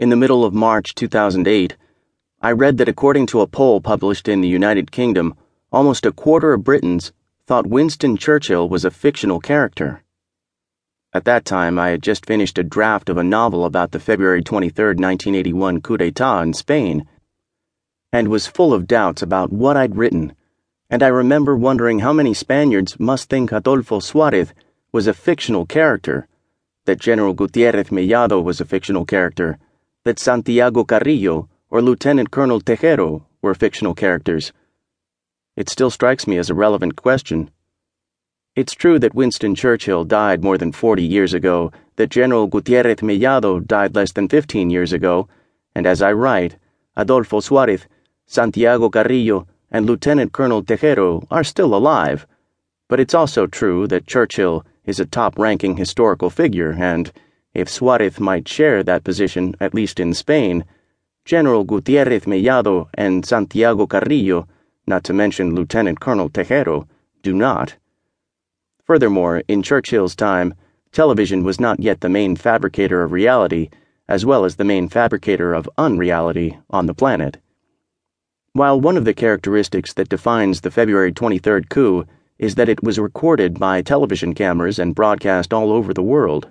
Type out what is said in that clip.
in the middle of March 2008, I read that according to a poll published in the United Kingdom, almost a quarter of Britons thought Winston Churchill was a fictional character. At that time, I had just finished a draft of a novel about the February 23, 1981 coup d'etat in Spain, and was full of doubts about what I'd written, and I remember wondering how many Spaniards must think Adolfo Suarez was a fictional character, that General Gutierrez Mellado was a fictional character, that Santiago Carrillo or Lieutenant Colonel Tejero were fictional characters. It still strikes me as a relevant question. It's true that Winston Churchill died more than 40 years ago, that General Gutierrez Mellado died less than 15 years ago, and as I write, Adolfo Suarez, Santiago Carrillo, and Lieutenant Colonel Tejero are still alive. But it's also true that Churchill is a top ranking historical figure, and if Suarez might share that position, at least in Spain, General Gutierrez Mellado and Santiago Carrillo, not to mention Lieutenant Colonel Tejero, do not. Furthermore, in Churchill's time, television was not yet the main fabricator of reality, as well as the main fabricator of unreality on the planet. While one of the characteristics that defines the February 23rd coup is that it was recorded by television cameras and broadcast all over the world.